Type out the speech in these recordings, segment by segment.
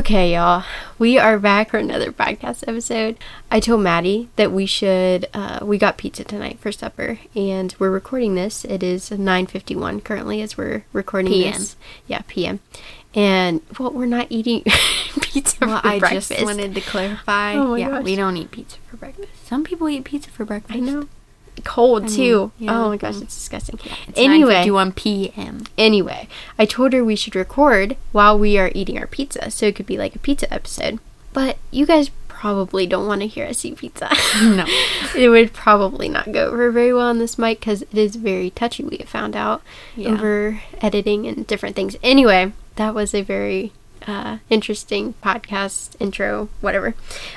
Okay, y'all, we are back for another podcast episode. I told Maddie that we should. Uh, we got pizza tonight for supper, and we're recording this. It is 9:51 currently as we're recording PM. this. Yeah, PM. And well, we're not eating pizza Well, for I breakfast. just wanted to clarify. Oh yeah, gosh. we don't eat pizza for breakfast. Some people eat pizza for breakfast. I know. Cold mean, too. yeah. Oh my gosh, it's disgusting. It's anyway, 9:51 p.m. anyway, I told her we should record while we are eating our pizza, so it could be like a pizza episode. But you guys probably don't want to hear us eat pizza. No. it would probably not go over very well on this mic because it is very touchy. We have found out Yeah. over editing and different things. Anyway, that was a very uh, interesting podcast intro. Whatever.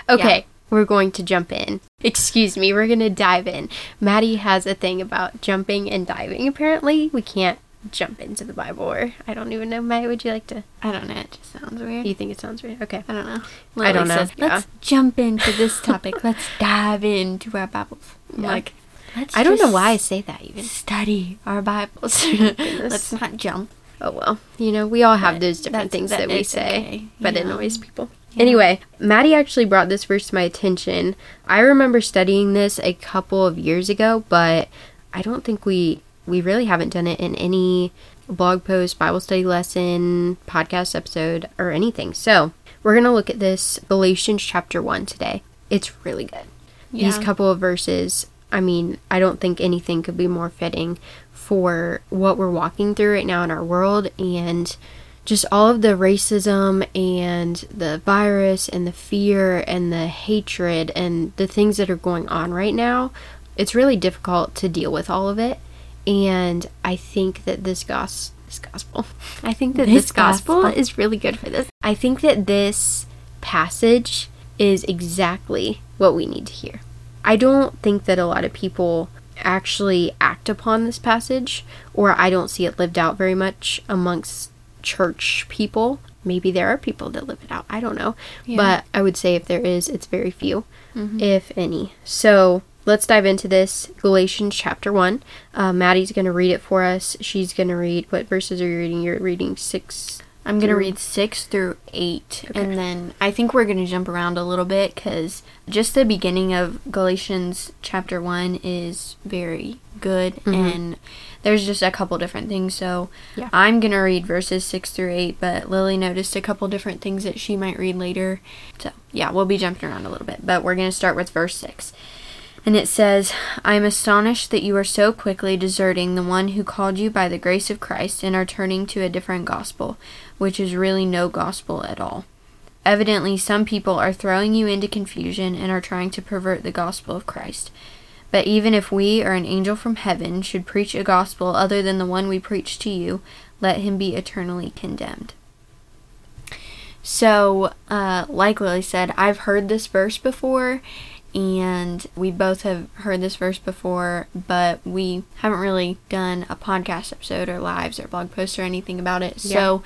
Okay. Yeah. We're going to jump in. Excuse me, we're going to dive in. Maddie has a thing about jumping and diving, apparently. We can't jump into the Bible, or I don't even know. Maddie, would you like to? I don't know. It just sounds weird. You think it sounds weird? Okay. I don't know. I don't know, Says. Let's jump into this topic. Let's dive into our Bibles. Yeah. Like, let's I don't know why I say that even. study our Bibles. let's not jump. Oh well, you know, we all have But those different things that that, we say, okay, but it annoys people. Yeah. Anyway, Maddie actually brought this verse to my attention. I remember studying this a couple of years ago, but I don't think we we really haven't done it in any blog post, Bible study lesson, podcast episode, or anything. So we're gonna look at this Galatians chapter one today. It's really good. These couple of verses, I mean, I don't think anything could be more fitting for what we're walking through right now in our world and just all of the racism and the virus and the fear and the hatred and the things that are going on right now. It's really difficult to deal with all of it. And I think that this gos this gospel. I think that this, This gospel gospel. is really good for this. I think that this passage is exactly what we need to hear. I don't think that a lot of people actually act upon this passage, or I don't see it lived out very much amongst church people. Maybe there are people that live it out. I don't know. Yeah. But I would say if there is, it's very few, if any. So let's dive into this. Galatians chapter 1. Uh, Maddie's going to read it for us. She's going to read, what verses are you reading? You're reading 6. I'm gonna read six through eight, Okay. and then I think we're gonna jump around a little bit because just the beginning of Galatians chapter one is very good, and there's just a couple different things. So Yeah. I'm gonna read verses six through eight, but Lily noticed a couple different things that she might read later. So yeah, we'll be jumping around a little bit, but we're gonna start with verse six. And it says, I am astonished that you are so quickly deserting the one who called you by the grace of Christ and are turning to a different gospel, which is really no gospel at all. Evidently, some people are throwing you into confusion and are trying to pervert the gospel of Christ. But even if we or an angel from heaven should preach a gospel other than the one we preach to you, let him be eternally condemned. So, uh, like Lily said, I've heard this verse before, and we both have heard this verse before, but we haven't really done a podcast episode or lives or blog posts or anything about it. So,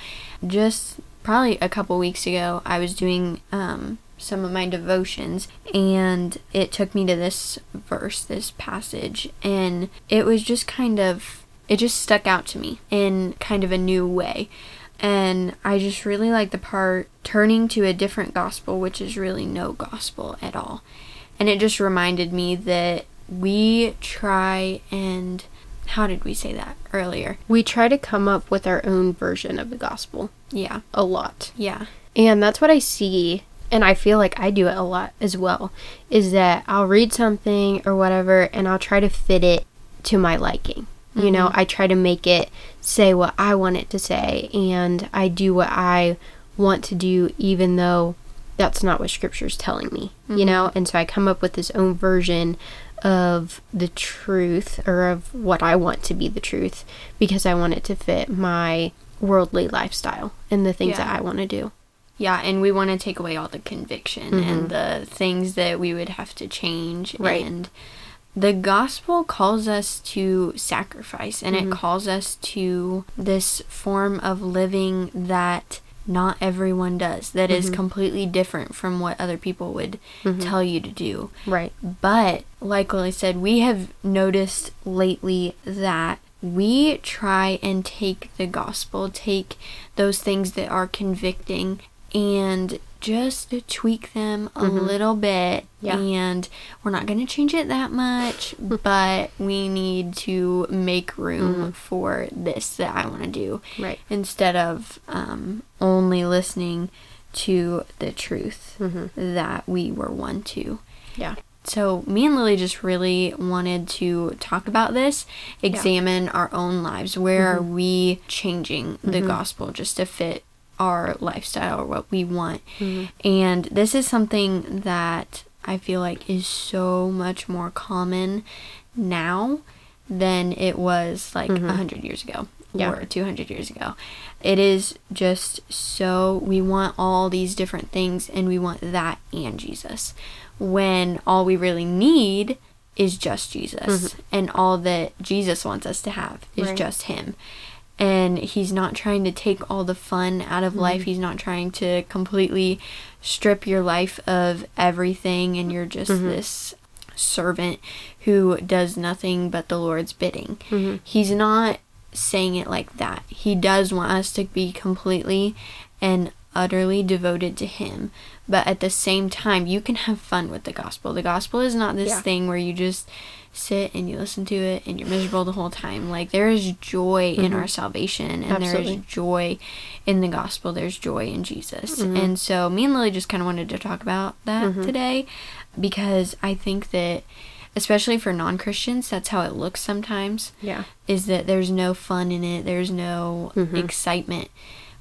just probably a couple weeks ago, I was doing um, some of my devotions, and it took me to this verse, this passage, and it was just kind of, it just stuck out to me in kind of a new way. And I just really like the part turning to a different gospel, which is really no gospel at all. And it just reminded me that we try and how did we say that earlier? We try to come up with our own version of the gospel Yeah. a lot. Yeah. And that's what I see, and I feel like I do it a lot as well, is that I'll read something or whatever and I'll try to fit it to my liking. You know, mm-hmm. I try to make it say what I want it to say, and I do what I want to do, even though that's not what scripture's telling me, you mm-hmm. know? And so I come up with this own version of the truth or of what I want to be the truth because I want it to fit my worldly lifestyle and the things Yeah. that I want to do. Yeah, and we want to take away all the conviction and mm-hmm. the things that we would have to change. Right. And the gospel calls us to sacrifice and it mm-hmm. calls us to this form of living that not everyone does, that is mm-hmm. completely different from what other people would tell you to do. Right. But like Lily said, we have noticed lately that we try and take the gospel, take those things that are convicting, and just tweak them a mm-hmm. little bit. Yeah. And we're not going to change it that much, but we need to make room mm-hmm. for this that I want to do Right. instead of um, only listening to the truth mm-hmm. that we were one to. Yeah. So, me and Lily just really wanted to talk about this, examine our own lives. Where are we changing the gospel just to fit our lifestyle or what we want? Mm-hmm. And this is something that I feel like is so much more common now than it was like mm-hmm. a 100 years ago Yeah. or 200 years ago. It is just so we want all these different things and we want that and Jesus when all we really need is just Jesus mm-hmm. and all that Jesus wants us to have is Right. just him. And he's not trying to take all the fun out of life. Mm-hmm. He's not trying to completely strip your life of everything and you're just mm-hmm. this servant who does nothing but the Lord's bidding. Mm-hmm. He's not saying it like that. He does want us to be completely and utterly devoted to Him. But at the same time, you can have fun with the gospel. The gospel is not this Yeah. thing where you just sit and you listen to it and you're miserable the whole time. Like, there is joy in mm-hmm. our salvation and there Absolutely. is joy in the gospel. There's joy in Jesus. Mm-hmm. And so, me and Lily just kind of wanted to talk about that mm-hmm. today because I think that, especially for non Christians, that's how it looks sometimes Yeah. is that there's no fun in it, there's no excitement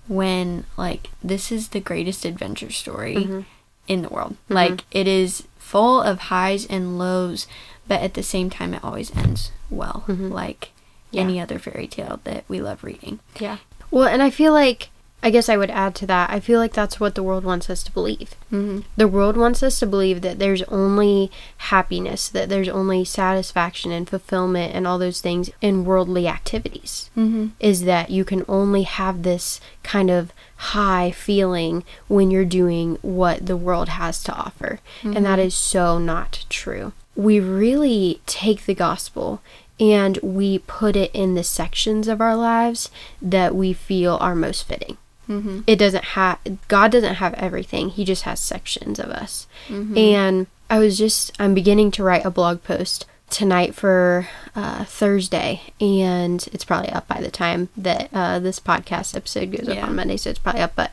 when like this is the greatest adventure story mm-hmm. in the world. Mm-hmm. Like it is full of highs and lows, but at the same time it always ends well. Mm-hmm. Like Yeah. any other fairy tale that we love reading. Yeah. Well, and I feel like I guess I would add to that. I feel like that's what the world wants us to believe. Mm-hmm. The world wants us to believe that there's only happiness, that there's only satisfaction and fulfillment and all those things in worldly activities. Mm-hmm. Is that you can only have this kind of high feeling when you're doing what the world has to offer. And that is so not true. We really take the gospel and we put it in the sections of our lives that we feel are most fitting Mm-hmm. it doesn't have god doesn't have everything. He just has sections of us. And i was just i'm beginning to write a blog post tonight for uh, thursday. And it's probably up by the time that uh, this podcast episode goes up on monday. So it's probably up but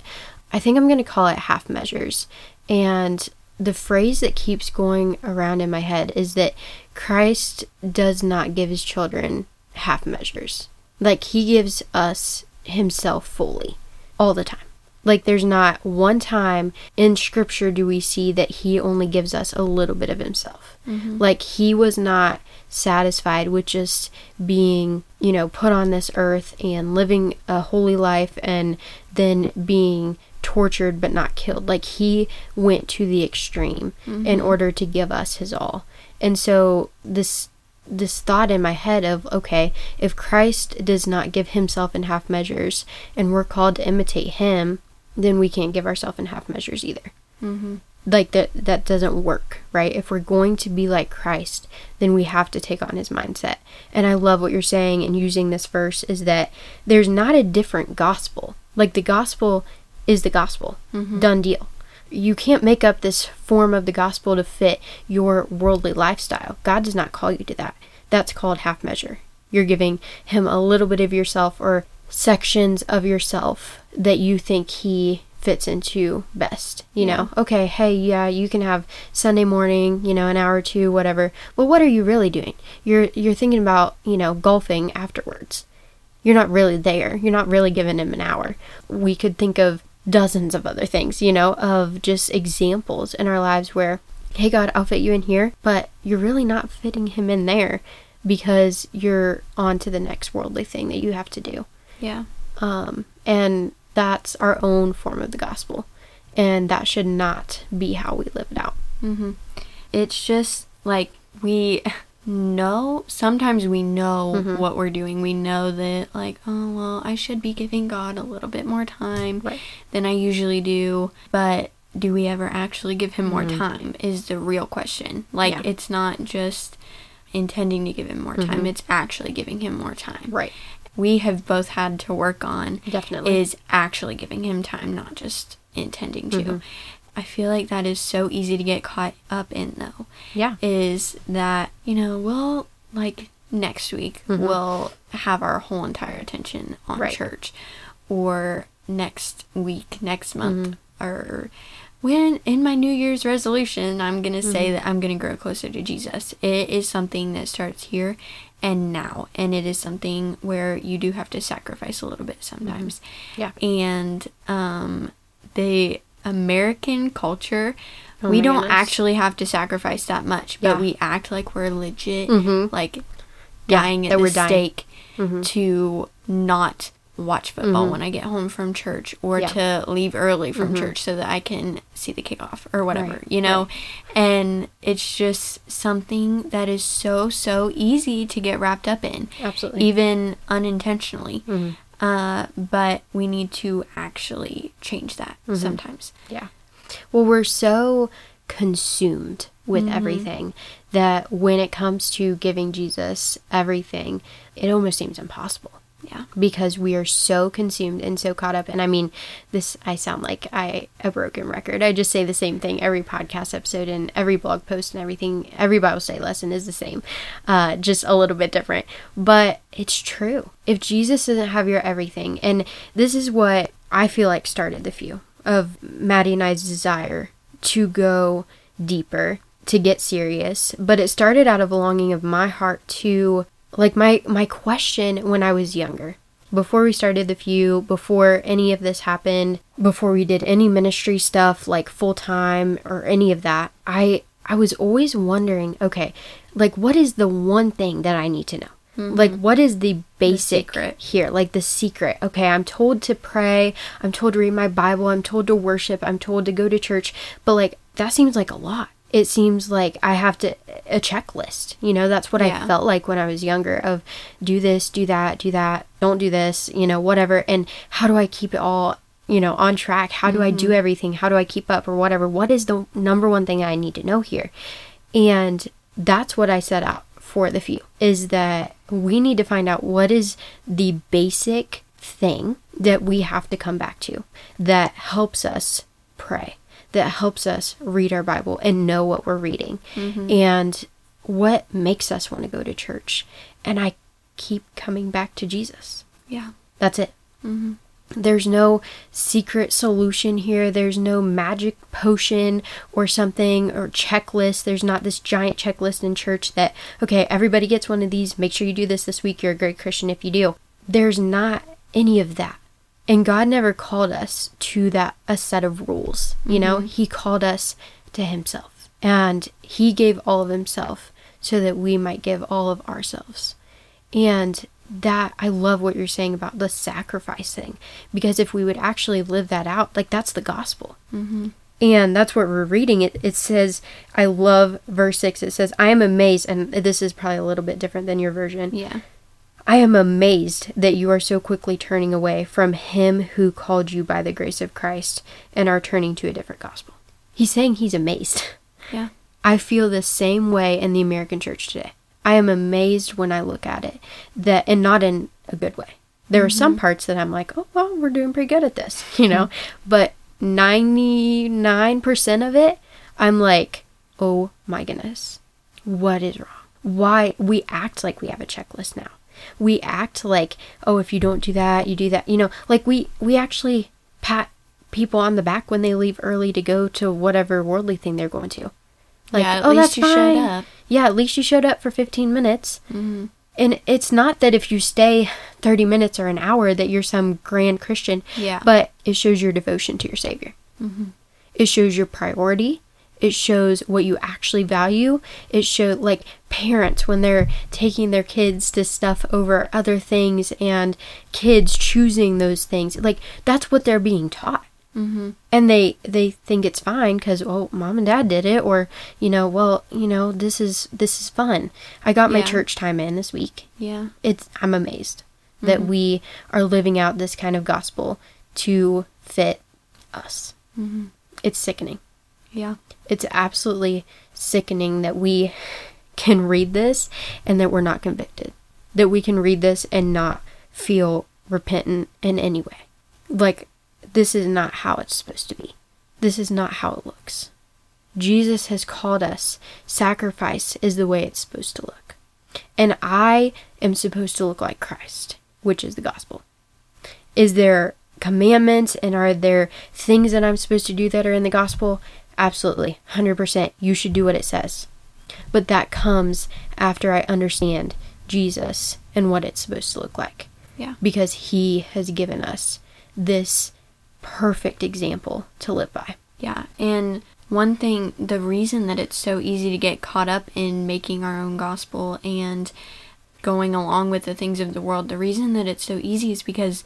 i think i'm going to call it half measures. And the phrase that keeps going around in my head is that christ does not give his children half measures. Like he gives us himself fully all the time. Like there's not one time in scripture do we see that he only gives us a little bit of himself. Mm-hmm. Like he was not satisfied with just being, you know, put on this earth and living a holy life and then being tortured but not killed. Like he went to the extreme mm-hmm. in order to give us his all. And so this this thought in my head of okay if christ does not give himself in half measures and we're called to imitate him then we can't give ourselves in half measures either. Mm-hmm. like that that doesn't work right? If we're going to be like christ then we have to take on his mindset. And i love what you're saying and using this verse is that there's not a different gospel. Like the gospel is the gospel. Done deal you can't make up this form of the gospel to fit your worldly lifestyle. God does not call you to that. That's called half measure. You're giving him a little bit of yourself or sections of yourself that you think he fits into best. You know, okay, hey, yeah, you can have Sunday morning, you know, an hour or two, whatever. But what are you really doing? You're you're thinking about, you know, golfing afterwards you're not really there. You're not really giving him an hour. We could think of dozens of other things, you know, of just examples in our lives where hey, God, I'll fit you in here, but you're really not fitting him in there because you're on to the next worldly thing that you have to do. Yeah. Um, and that's our own form of the gospel. And that should not be how we live it out. Mm-hmm. It's just like we know, sometimes we know Mhm. what we're doing. We know that, like, oh, well, I should be giving God a little bit more time Right. than I usually do. But do we ever actually give him more Mhm. time is the real question. Like, Yeah. it's not just intending to give him more time, Mhm. it's actually giving him more time. Right. We have both had to work on Definitely. is actually giving him time, not just intending to. I feel like that is so easy to get caught up in, though. yeah. Is that, you know, we'll, like, next week, Mhm. we'll have our whole entire attention on Right. church. Or next week, next month, Mhm. or when in my New Year's resolution, I'm going to say Mhm. that I'm going to grow closer to Jesus. It is something that starts here and now. And it is something where you do have to sacrifice a little bit sometimes. Yeah. And um, the American culture, Oh we don't goodness. actually have to sacrifice that much, but Yeah. we act like we're legit, Mhm. like Yeah, dying at the stake Mhm. to not watch football Mhm. when I get home from church or Yeah. to leave early from Mhm. church so that I can see the kickoff or whatever, Right, you know? And it's just something that is so, so easy to get wrapped up in, Absolutely. even unintentionally. Mhm. Uh, but we need to actually change that Mhm. sometimes. Yeah. Well, we're so consumed with Mhm. everything that when it comes to giving Jesus everything, it almost seems impossible Yeah. because we are so consumed and so caught up. And I mean, this I sound like I a broken record. I just say the same thing every podcast episode and every blog post and everything. Every Bible study lesson is the same, uh, just a little bit different. But it's true. If Jesus doesn't have your everything, and this is what I feel like started the few of Maddie and I's desire to go deeper, to get serious. But it started out of a longing of my heart to like my my question when I was younger. Before we started the few, before any of this happened, before we did any ministry stuff like full time or any of that, I I was always wondering, okay, like what is the one thing that I need to know? Mm-hmm. Like what is the basic secret. here? Like the secret. Okay, I'm told to pray, I'm told to read my Bible, I'm told to worship, I'm told to go to church, but like that seems like a lot. It seems like I have to a checklist. You know, that's what Yeah. I felt like when I was younger of do this, do that, do that, don't do this, you know, whatever. And how do I keep it all, you know, on track? How do I do mm-hmm. everything? How do I keep up or whatever? What is the number one thing I need to know here? And that's what I set out for the few is that we need to find out what is the basic thing that we have to come back to that helps us pray, that helps us read our Bible and know what we're reading, and what makes us want to go to church. And I keep coming back to Jesus. Yeah. That's it. hmm There's no secret solution here. There's no magic potion or something or checklist. There's not this giant checklist in church that, okay, everybody gets one of these. Make sure you do this this week. You're a great Christian if you do. There's not any of that. And God never called us to that, a set of rules. You know, He called us to Himself. And He gave all of Himself so that we might give all of ourselves. And that I love what you're saying about the sacrifice thing because if we would actually live that out, like that's the gospel. hmm And that's what we're reading. It, it says, I love verse 6. It says, I am amazed, and this is probably a little bit different than your version. Yeah. I am amazed that you are so quickly turning away from him who called you by the grace of Christ and are turning to a different gospel. He's saying he's amazed. Yeah. I feel the same way in the American church today. I am amazed when I look at it that and not in a good way. There are some mm-hmm. parts that I'm like, "Oh, well, we're doing pretty good at this," you know? Mm-hmm. but 99% of it, I'm like, "Oh my goodness. What is wrong? Why we act like we have a checklist now. We act like, "Oh, if you don't do that, you do that." You know, like we we actually pat people on the back when they leave early to go to whatever worldly thing they're going to. Like, yeah, at oh, least that's you fine. showed up. Yeah, at least you showed up for 15 minutes. hmm And it's not that if you stay 30 minutes or an hour that you're some grand Christian, Yeah. but it shows your devotion to your Savior. hmm It shows your priority. It shows what you actually value. It shows like parents when they're taking their kids to stuff over other things and kids choosing those things. Like that's what they're being taught. Mm-hmm. And they they think it's fine because oh mom and dad did it or you know well you know this is this is fun. I got my church time in this week Yeah. it's I'm amazed that Mhm. we are living out this kind of gospel to fit us. Mm-hmm. It's sickening. Yeah. It's absolutely sickening that we can read this and that we're not convicted. That we can read this and not feel repentant in any way. Like this is not how it's supposed to be. This is not how it looks. Jesus has called us. Sacrifice is the way it's supposed to look. And I am supposed to look like Christ, which is the gospel. Is there commandments and are there things that I'm supposed to do that are in the gospel? Absolutely. 100%. You should do what it says. But that comes after I understand Jesus and what it's supposed to look like. Yeah. Because he has given us this perfect example to live by. Yeah, and one thing, the reason that it's so easy to get caught up in making our own gospel and going along with the things of the world, the reason that it's so easy is because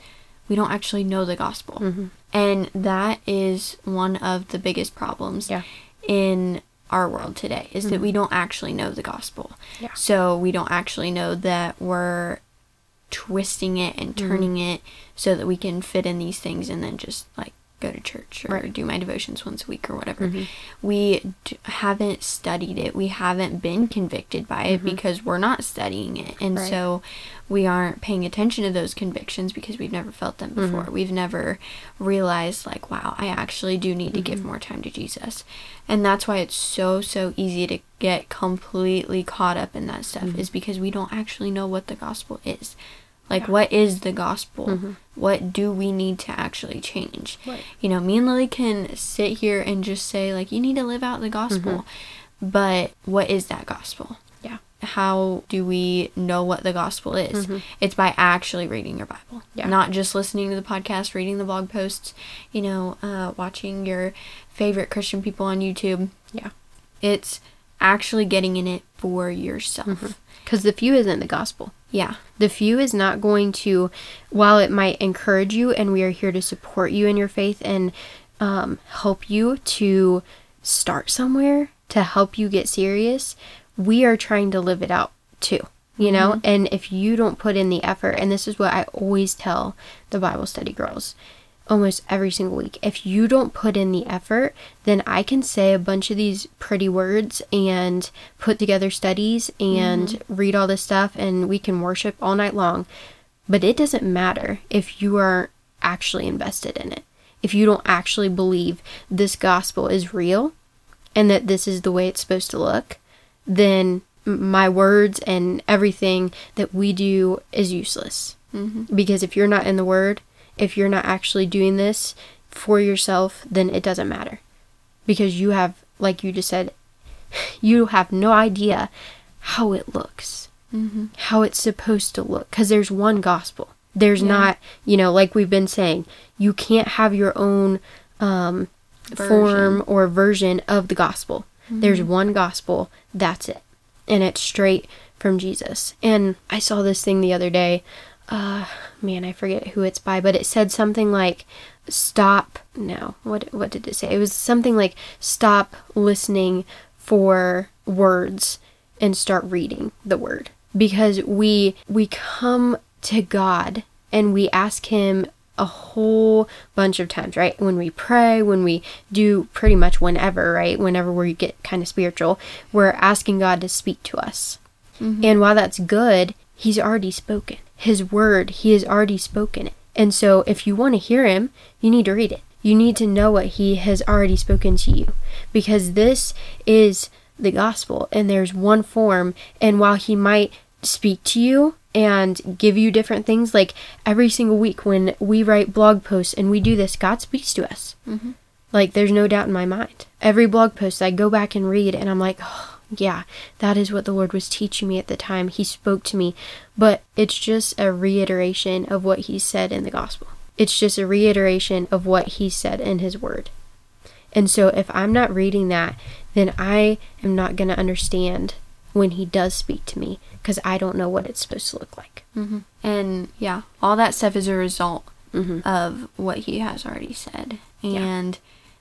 we don't actually know the gospel. Mhm. And that is one of the biggest problems Yeah. in our world today is that we mm-hmm. don't actually know the gospel. Yeah. So we don't actually know that we're twisting it and turning mm-hmm. it so that we can fit in these things and then just like go to church or Right. do my devotions once a week or whatever. Mhm. We d- haven't studied it. We haven't been convicted by it mm-hmm. because we're not studying it. And Right. so we aren't paying attention to those convictions because we've never felt them before. Mm-hmm. We've never realized, like, wow, I actually do need to give mm-hmm. more time to Jesus. And that's why it's so, so easy to get completely caught up in that stuff, is because we don't actually know what the gospel is. Like, what is the gospel? Mm-hmm. What do we need to actually change? Right. You know, me and Lily can sit here and just say, like, you need to live out the gospel. Mm-hmm. But what is that gospel? Yeah. How do we know what the gospel is? Mm-hmm. It's by actually reading your Bible, Yeah. not just listening to the podcast, reading the blog posts, you know, uh, watching your favorite Christian people on YouTube. Yeah. It's actually getting in it for yourself. Because the few isn't the gospel. Yeah. The few is not going to, while it might encourage you, and we are here to support you in your faith and um, help you to start somewhere, to help you get serious, we are trying to live it out too. You know, and if you don't put in the effort, and this is what I always tell the Bible study girls almost every single week. If you don't put in the effort, then I can say a bunch of these pretty words and put together studies and read all this stuff and we can worship all night long. But it doesn't matter if you are actually invested in it. If you don't actually believe this gospel is real and that this is the way it's supposed to look, then my words and everything that we do is useless. Mm-hmm. Because if you're not in the Word, if you're not actually doing this for yourself, then it doesn't matter. Because you have, like you just said, you have no idea how it looks, Mm-hmm. how it's supposed to look. Because there's one gospel. There's Yeah. not, you know, like we've been saying, you can't have your own um, form or version of the gospel. There's one gospel, that's it. And it's straight from Jesus. And I saw this thing the other day. Uh, man, I forget who it's by, but it said something like stop no what what did it say? It was something like stop listening for words and start reading the word. Because we we come to God and we ask him a whole bunch of times right? When we pray when we do pretty much whenever right? Whenever we get kind of spiritual we're asking God to speak to us. Mm-hmm. And while that's good, he's already spoken. His word, he has already spoken it. And so if you want to hear him, you need to read it. You need to know what he has already spoken to you because this is the gospel and there's one form and while he might speak to you and give you different things like every single week when we write blog posts and we do this God speaks to us. Mhm. Like there's no doubt in my mind. Every blog post I go back and read and I'm like, oh, yeah, that is what the Lord was teaching me at the time. He spoke to me, but it's just a reiteration of what he said in the gospel. It's just a reiteration of what he said in his word. And so if I'm not reading that, then I am not going to understand when He does speak to me because I don't know what it's supposed to look like. Mm-hmm. And yeah, all that stuff is a result Mhm. of what he has already said. And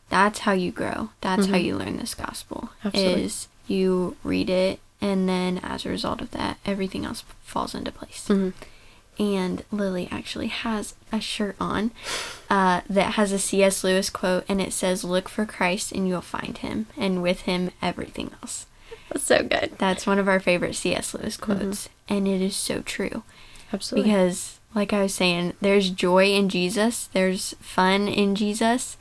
that's how you grow. That's how you learn this gospel. Mm-hmm. Absolutely. Is you read it and then as a result of that, everything else falls into place. Mhm. And Lily actually has a shirt on uh, that has a C.S. Lewis quote, and it says, Look for Christ and you'll find him, and with him, everything else. That's so good. That's one of our favorite C.S. Lewis Mm-hmm. quotes, and it is so true. Absolutely. Because, like I was saying, there's joy in Jesus, there's fun in Jesus.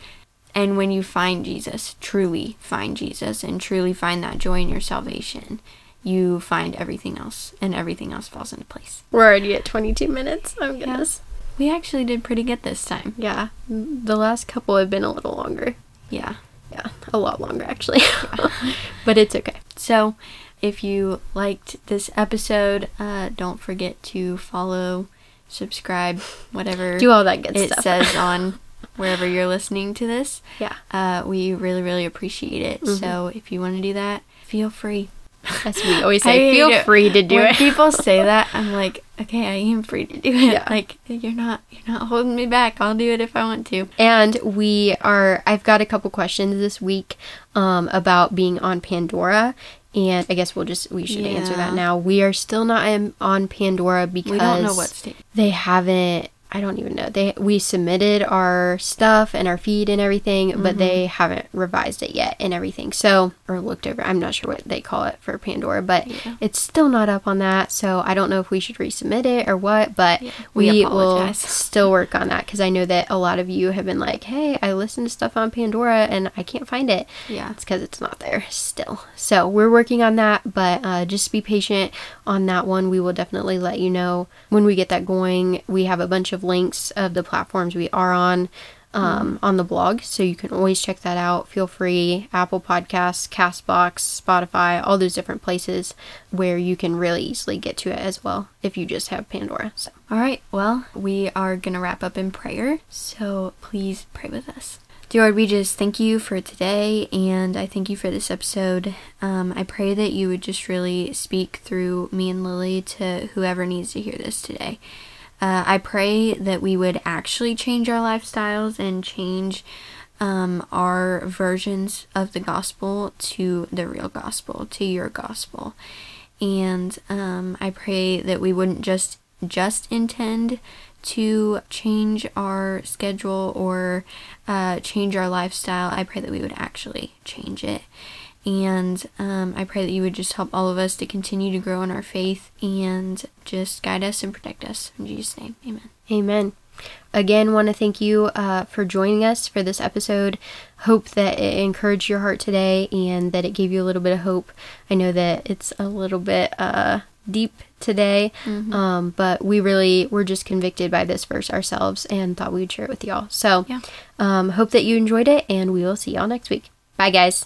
And when you find Jesus, truly find Jesus, and truly find that joy in your salvation, you find everything else, and everything else falls into place. We're already at 22 minutes. Oh, goodness. We actually did pretty good this time. Yeah. The last couple have been a little longer. Yeah. Yeah. A lot longer, actually. but it's okay. So, if you liked this episode, uh, don't forget to follow, subscribe, whatever Do all that good it stuff. says on wherever you're listening to this. Yeah. Uh, we really, really appreciate it. Mm-hmm. So if you want to do that, feel free. As we always say, hate feel free to do when it. people say that, I'm like, okay, I am free to do it. Yeah. Like you're not, you're not holding me back. I'll do it if I want to. And we are, I've got a couple questions this week um, about being on Pandora. And I guess we'll just, we should answer that now. We are still not on Pandora because We don't know what state. they haven't, I don't even know. They We submitted our stuff and our feed and everything, Mm-hmm. but they haven't revised it yet and everything. So, or looked over. I'm not sure what they call it for Pandora, but Yeah. it's still not up on that. So I don't know if we should resubmit it or what, but we we, will still work on that because I know that a lot of you have been like, hey, I listened to stuff on Pandora and I can't find it. Yeah. It's because it's not there still. So we're working on that, but uh, just be patient on that one. We will definitely let you know when we get that going. We have a bunch of links of the platforms we are on. Um, on the blog, so you can always check that out. Feel free, Apple Podcasts, Castbox, Spotify, all those different places where you can really easily get to it as well if you just have Pandora. So All right. Well, we are gonna wrap up in prayer. So please pray with us. Dear Lord, we just thank you for today, and I thank you for this episode. Um, I pray that you would just really speak through me and Lily to whoever needs to hear this today. Uh, I pray that we would actually change our lifestyles and change um, our versions of the gospel to the real gospel, to your gospel. And um, I pray that we wouldn't just just intend to change our schedule or uh, change our lifestyle. I pray that we would actually change it. And um, I pray that you would just help all of us to continue to grow in our faith and just guide us and protect us. In Jesus' name, amen. Amen. Again, want to thank you uh, for joining us for this episode. Hope that it encouraged your heart today and that it gave you a little bit of hope. I know that it's a little bit uh, deep today, um, but we really were just convicted by this verse ourselves and thought we would share it with y'all. So, Yeah. um, hope that you enjoyed it, and we will see y'all next week. Bye, guys.